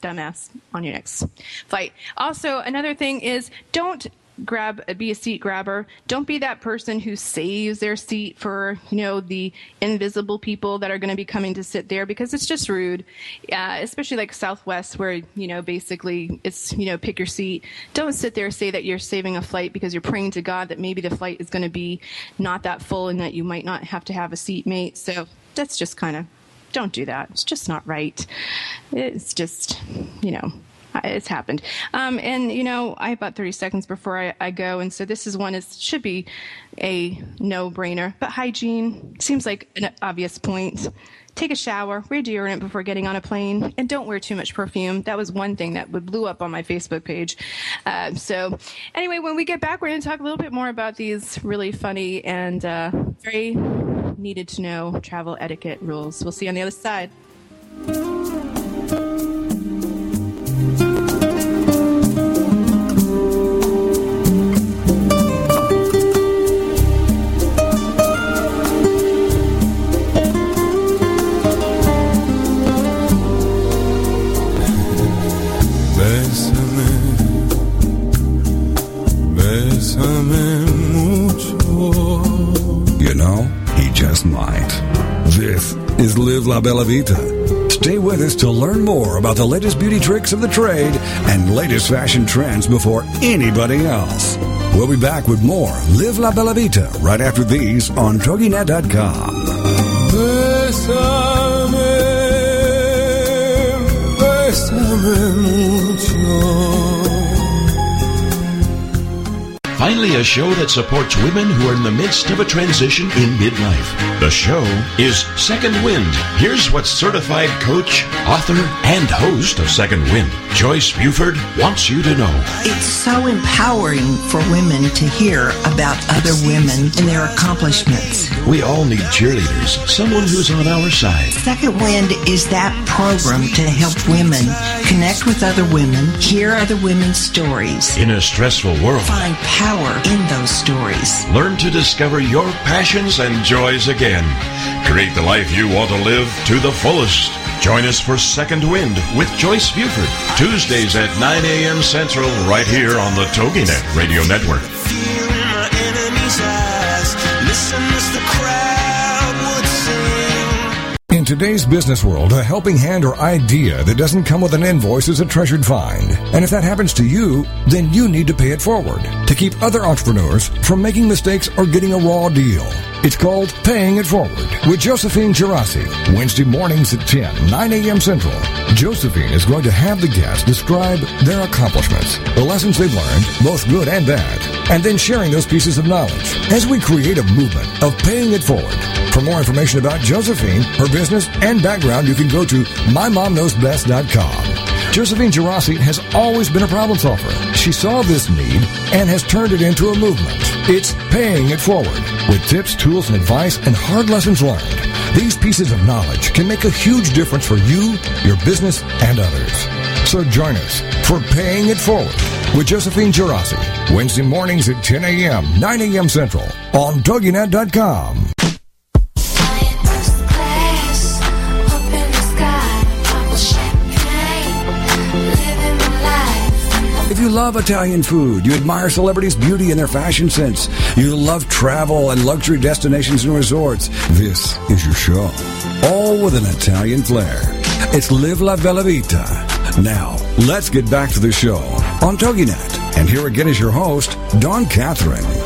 dumbass on your next flight. Also, another thing is don't grab be a seat grabber. Don't be that person who saves their seat for you know the invisible people that are going to be coming to sit there because it's just rude. Uh, especially like southwest where you know basically it's you know pick your seat. Don't sit there say that you're saving a flight because you're praying to god that maybe the flight is going to be not that full and that you might not have to have a seatmate so that's just kind of don't do that. It's just not right. It's just, you know, it's happened. Um, and you know, I have about 30 seconds before I, I go, and so this is one is should be a no-brainer. But hygiene seems like an obvious point. Take a shower, wear deodorant before getting on a plane, and don't wear too much perfume. That was one thing that would blew up on my Facebook page. Uh, so, anyway, when we get back, we're going to talk a little bit more about these really funny and uh, very needed to know travel etiquette rules. We'll see you on the other side. You know, just might. This is Live La Bella Vita. Stay with us to learn more about the latest beauty tricks of the trade and latest fashion trends before anybody else. We'll be back with more Live La Bella Vita right after these on TogiNet.com. Bésame, bésame mucho. Finally, a show that supports women who are in the midst of a transition in midlife. The show is Second Wind. Here's what certified coach, author, and host of Second Wind, Joyce Buford, wants you to know. It's so empowering for women to hear about other women and their accomplishments. We all need cheerleaders, someone who's on our side. Second Wind is that program to help women connect with other women, hear other women's stories, In a stressful world, find power in those stories. learn to discover your passions and joys again. Create the life you want to live to the fullest. Join us for Second Wind with Joyce Buford, Tuesdays at 9 a.m. Central, right here on the TogiNet Radio Network. In my enemy's eyes. Listen as the crowd would sing. today's business world, a helping hand or idea that doesn't come with an invoice is a treasured find. And if that happens to you, then you need to pay it forward to keep other entrepreneurs from making mistakes or getting a raw deal. It's called Paying It Forward with Josephine Girassi. Wednesday mornings at 10, 9 a.m. Central. Josephine is going to have the guests describe their accomplishments, the lessons they've learned, both good and bad, and then sharing those pieces of knowledge as we create a movement of paying it forward. For more information about Josephine, her business, and background, you can go to mymomknowsbest.com. Josephine Girassi has always been a problem solver. She saw this need and has turned it into a movement. It's paying it forward with tips, tools, and advice and hard lessons learned. These pieces of knowledge can make a huge difference for you, your business, and others. So join us for Paying It Forward with Josephine Girassi. Wednesday mornings at 10 a.m., 9 a.m. Central on TogiNet.com. you love Italian food, you admire celebrities' beauty and their fashion sense, you love travel and luxury destinations and resorts, this is your show. All with an Italian flair. It's Live La Bella Vita. Now, let's get back to the show on TogiNet. And here again is your host, Dawn Catherine.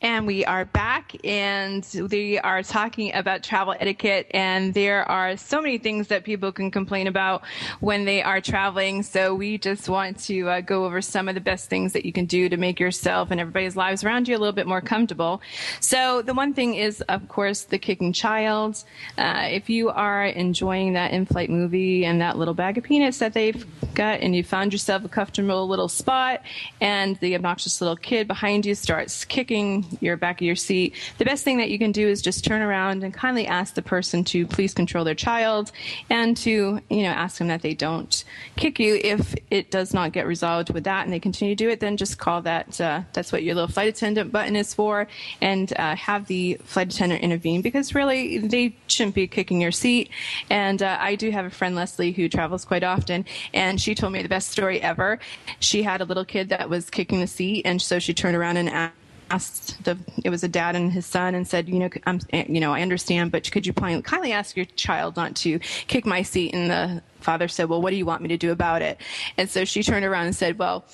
And we are back and we are talking about travel etiquette. And there are so many things that people can complain about when they are traveling. So we just want to uh, go over some of the best things that you can do to make yourself and everybody's lives around you a little bit more comfortable. So the one thing is, of course, the kicking child. Uh, if you are enjoying that in-flight movie and that little bag of peanuts that they've got and you found yourself a comfortable little spot and the obnoxious little kid behind you starts kicking your back of your seat, the best thing that you can do is just turn around and kindly ask the person to please control their child and to, you know, ask them that they don't kick you. If it does not get resolved with that and they continue to do it, then just call that, uh, that's what your little flight attendant button is for and uh, have the flight attendant intervene because really they shouldn't be kicking your seat. And uh, I do have a friend, Leslie, who travels quite often and she told me the best story ever. She had a little kid that was kicking the seat and so she turned around and asked asked the it was a dad and his son and said you know I'm you know I understand but could you kindly ask your child not to kick my seat in the father said, Well, what do you want me to do about it? And so she turned around and said, Well,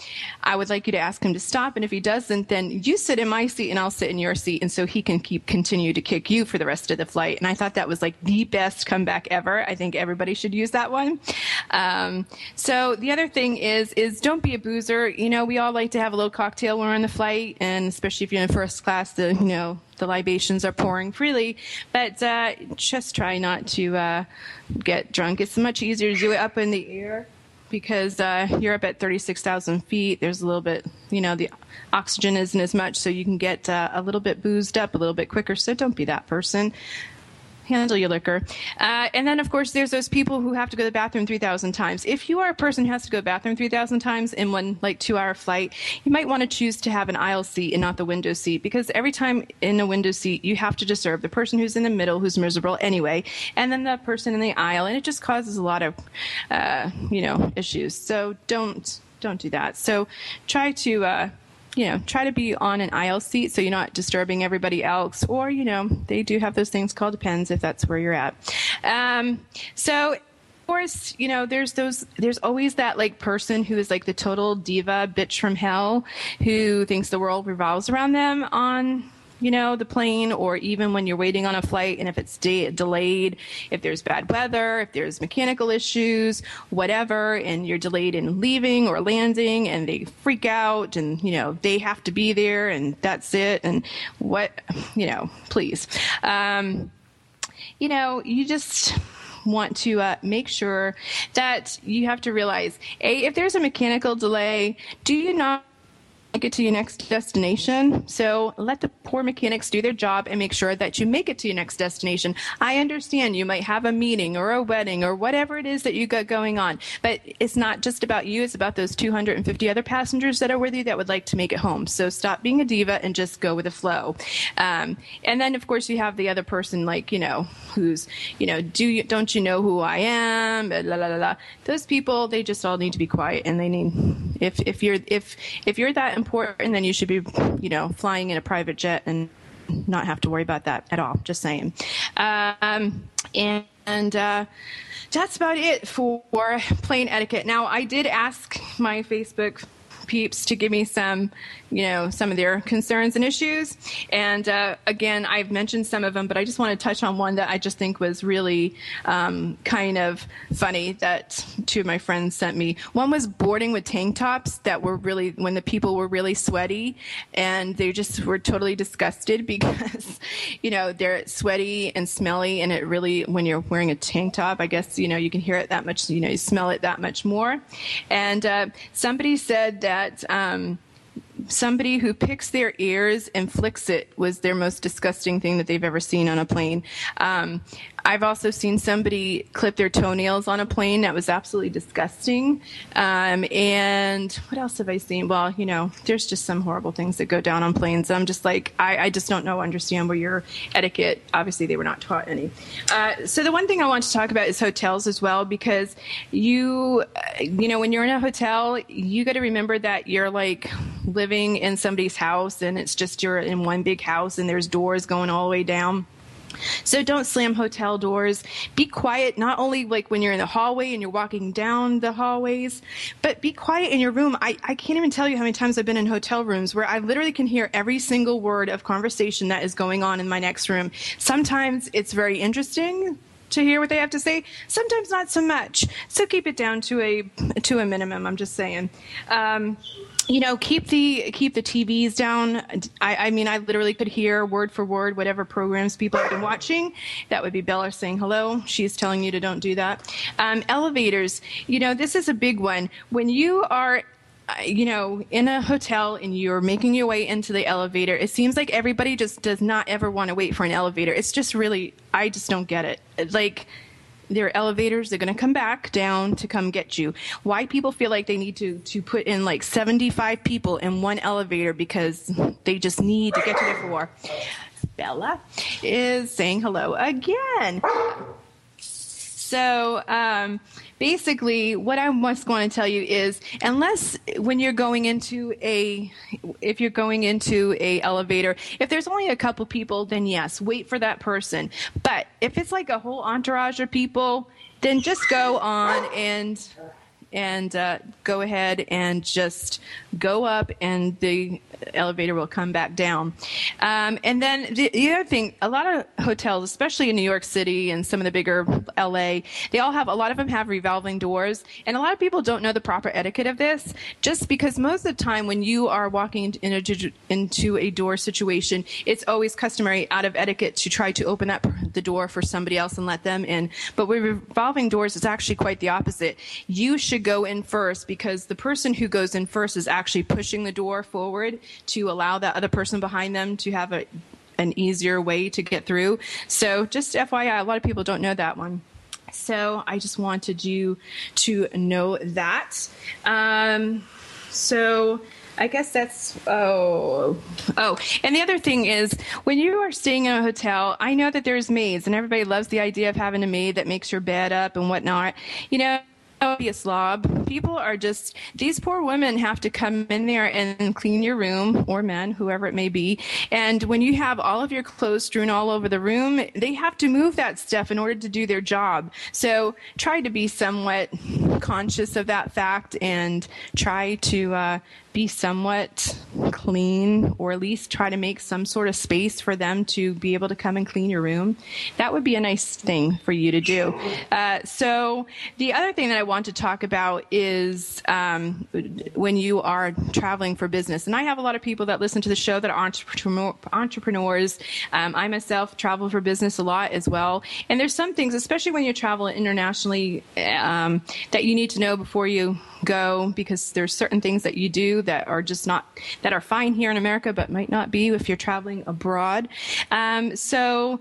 I would like you to ask him to stop. And if he doesn't, then you sit in my seat and I'll sit in your seat. And so he can keep continue to kick you for the rest of the flight. And I thought that was like the best comeback ever. I think everybody should use that one. Um, so the other thing is, is don't be a boozer. You know, we all like to have a little cocktail when we're on the flight. And especially if you're in first class, the, you know, the libations are pouring freely, but uh, just try not to uh, get drunk. It's much easier to do it up in the air because uh, you're up at 36,000 feet. There's a little bit, you know, the oxygen isn't as much, so you can get uh, a little bit boozed up a little bit quicker. So don't be that person handle your liquor. Uh, and then, of course, there's those people who have to go to the bathroom 3,000 times. If you are a person who has to go to the bathroom 3,000 times in one, like, two hour flight, you might want to choose to have an aisle seat and not the window seat because every time in a window seat, you have to disturb the person who's in the middle who's miserable anyway, and then the person in the aisle, and it just causes a lot of, uh, you know, issues. So don't, don't do that. So try to, uh, you know, try to be on an aisle seat so you're not disturbing everybody else. Or, you know, they do have those things called pens if that's where you're at. Um, so, of course, you know, there's those, there's always that like person who is like the total diva bitch from hell who thinks the world revolves around them on you know, the plane, or even when you're waiting on a flight and if it's de- delayed, if there's bad weather, if there's mechanical issues, whatever, and you're delayed in leaving or landing and they freak out and, you know, they have to be there and that's it. And what, you know, please. Um, you know, you just want to uh, make sure that you have to realize a if there's a mechanical delay do you not make it to your next destination. So let the poor mechanics do their job and make sure that you make it to your next destination. I understand you might have a meeting or a wedding or whatever it is that you got going on, but it's not just about you. It's about those 250 other passengers that are with you that would like to make it home. So stop being a diva and just go with the flow. Um, and then of course you have the other person like, you know, who's, you know, do you, don't you know who I am? Blah, blah, blah, blah. Those people, they just all need to be quiet and they need, if, if you're, if, if you're that important, then you should be, you know, flying in a private jet and not have to worry about that at all. Just saying. Um, and, and uh, that's about it for plane etiquette. Now, I did ask my Facebook peeps to give me some you know, some of their concerns and issues. And uh, again, I've mentioned some of them, but I just want to touch on one that I just think was really um, kind of funny that two of my friends sent me. One was boarding with tank tops that were really, when the people were really sweaty and they just were totally disgusted because, you know, they're sweaty and smelly and it really, when you're wearing a tank top, I guess, you know, you can hear it that much, you know, you smell it that much more. And uh, somebody said that, um, somebody who picks their ears and flicks it was their most disgusting thing that they've ever seen on a plane. Um, I've also seen somebody clip their toenails on a plane. That was absolutely disgusting. Um, and what else have I seen? Well, you know, there's just some horrible things that go down on planes. I'm just like, I, I just don't know, understand where your etiquette. Obviously, they were not taught any. Uh, so the one thing I want to talk about is hotels as well, because you, uh, you know, when you're in a hotel, you got to remember that you're like living in somebody's house, and it's just you're in one big house, and there's doors going all the way down so don't slam hotel doors. Be quiet, not only like when you're in the hallway and you're walking down the hallways, but be quiet in your room. I, I can't even tell you how many times I've been in hotel rooms where I literally can hear every single word of conversation that is going on in my next room. Sometimes it's very interesting to hear what they have to say. Sometimes not so much. So keep it down to a to a minimum. I'm just saying. Um, you know, keep the keep the TVs down. I, I, mean, I literally could hear word for word whatever programs people have been watching. That would be Bella saying hello. She's telling you to don't do that. Um, elevators. You know, this is a big one. When you are uh, you know, in a hotel and you're making your way into the elevator, it seems like everybody just does not ever want to wait for an elevator. It's just really, I just don't get it. Like, there are elevators they're going to come back down to come get you. Why people feel like they need to to put in like 75 people in one elevator because they just need to get to their floor bella is saying hello again so um, basically, what I was going to tell you is, unless when you're going into a, if you're going into a elevator, if there's only a couple people, then yes, wait for that person. But if it's like a whole entourage of people, then just go on and and uh, go ahead and just go up, and the elevator will come back down. Um, and then the, the, other thing, a lot of hotels, especially in New York City and some of the bigger LA, they all have a lot of them have revolving doors, and a lot of people don't know the proper etiquette of this. Just because most of the time when you are walking in a, into a door situation, it's always customary out of etiquette to try to open up the door for somebody else and let them in. But with revolving doors, it's actually quite the opposite. You should go in first because the person who goes in first is actually pushing the door forward to allow that other person behind them to have a, an easier way to get through. So just FYI, a lot of people don't know that one. So I just wanted you to know that. Um, so I guess that's oh oh. And the other thing is when you are staying in a hotel, I know that there's maids, and everybody loves the idea of having a maid that makes your bed up and whatnot. You know be a slob. People are just, these poor women have to come in there and clean your room, or men, whoever it may be. And when you have all of your clothes strewn all over the room, they have to move that stuff in order to do their job. So try to be somewhat conscious of that fact and try to uh, be somewhat clean or at least try to make some sort of space for them to be able to come and clean your room. That would be a nice thing for you to do. Uh, so the other thing that I want to talk about is um, when you are traveling for business. And I have a lot of people that listen to the show that are entrepreneur, entrepreneurs. Um, I myself travel for business a lot as well. And there's some things, especially when you're traveling internationally, um, that you need to know before you go because there's certain things that you do that are just not that are fine here in America, but might not be if you're traveling abroad. Um, so,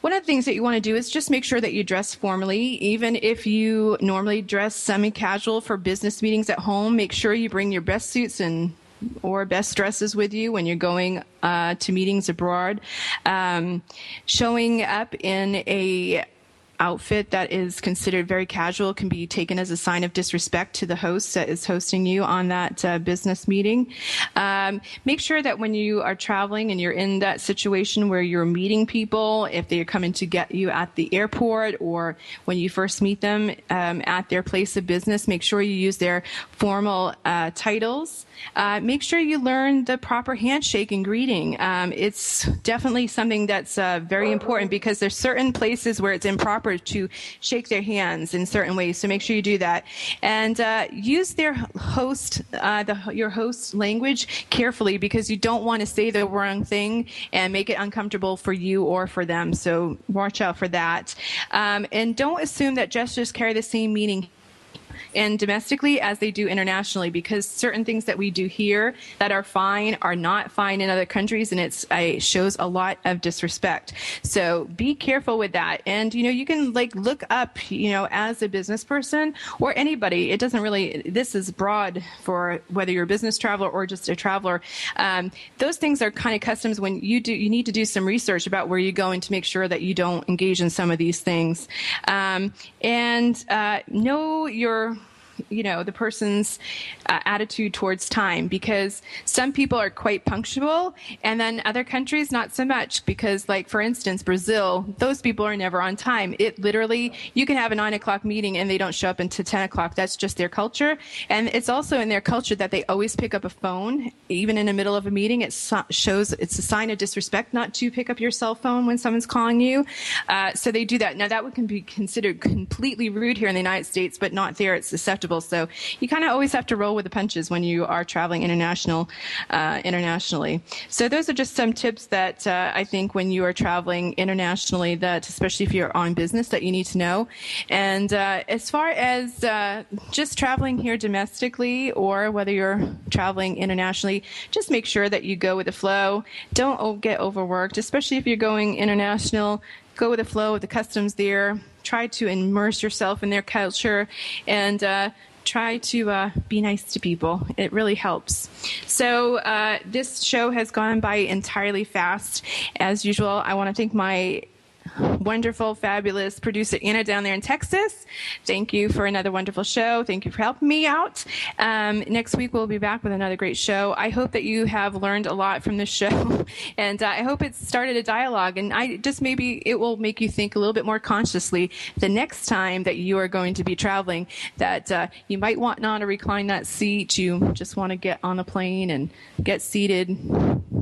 one of the things that you want to do is just make sure that you dress formally, even if you normally dress semi-casual for business meetings at home. Make sure you bring your best suits and or best dresses with you when you're going uh, to meetings abroad. Um, showing up in a outfit that is considered very casual can be taken as a sign of disrespect to the host that is hosting you on that uh, business meeting. Um, make sure that when you are traveling and you're in that situation where you're meeting people, if they are coming to get you at the airport or when you first meet them um, at their place of business, make sure you use their formal uh, titles. Uh, make sure you learn the proper handshake and greeting. Um, it's definitely something that's uh, very important because there's certain places where it's improper to shake their hands in certain ways. So make sure you do that, and uh, use their host, uh, the, your host language carefully because you don't want to say the wrong thing and make it uncomfortable for you or for them. So watch out for that, um, and don't assume that gestures carry the same meaning and domestically as they do internationally because certain things that we do here that are fine are not fine in other countries and it's it shows a lot of disrespect. So be careful with that. And you know you can like look up you know as a business person or anybody. It doesn't really this is broad for whether you're a business traveler or just a traveler. Um, those things are kind of customs when you do you need to do some research about where you're going to make sure that you don't engage in some of these things. Um, and uh, know your you know the person's uh, attitude towards time because some people are quite punctual and then other countries not so much because like for instance brazil those people are never on time. It literally you can have a nine o'clock meeting and they don't show up until 10 o'clock. That's just their culture. And it's also in their culture that they always pick up a phone even in the middle of a meeting. It so- shows it's a sign of disrespect not to pick up your cell phone when someone's calling you. Uh, so they do that. Now that would can be considered completely rude here in the united states but not there. It's so you kind of always have to roll with the punches when you are traveling international, uh, internationally. So those are just some tips that uh, I think when you are traveling internationally, that especially if you're on business, that you need to know. And uh, as far as uh, just traveling here domestically or whether you're traveling internationally, just make sure that you go with the flow. Don't get overworked, especially if you're going international go with the flow of the customs there. Try to immerse yourself in their culture and uh, try to uh, be nice to people. It really helps. So, uh, this show has gone by entirely fast. As usual, I want to thank my wonderful, fabulous producer Anna down there in Texas. Thank you for another wonderful show. Thank you for helping me out. Um, next week we'll be back with another great show. I hope that you have learned a lot from this show, and uh, I hope it started a dialogue. And I just maybe it will make you think a little bit more consciously the next time that you are going to be traveling. That uh, you might want not to recline that seat. You just want to get on a plane and get seated.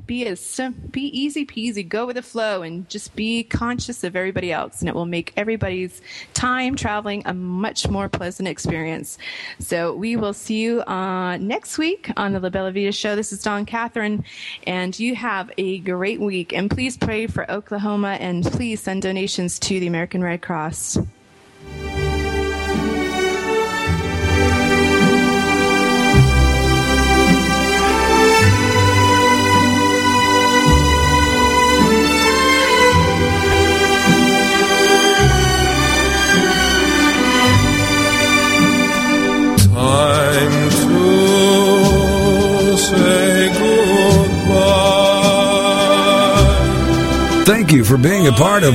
Be as be easy peasy. Go with the flow and just be conscious of everybody else, and it will make everybody's time traveling a much more pleasant experience. So we will see you uh, next week on the La Bella Vita Show. This is Dawn Catherine, and you have a great week. And please pray for Oklahoma, and please send donations to the American Red Cross. You for being a part of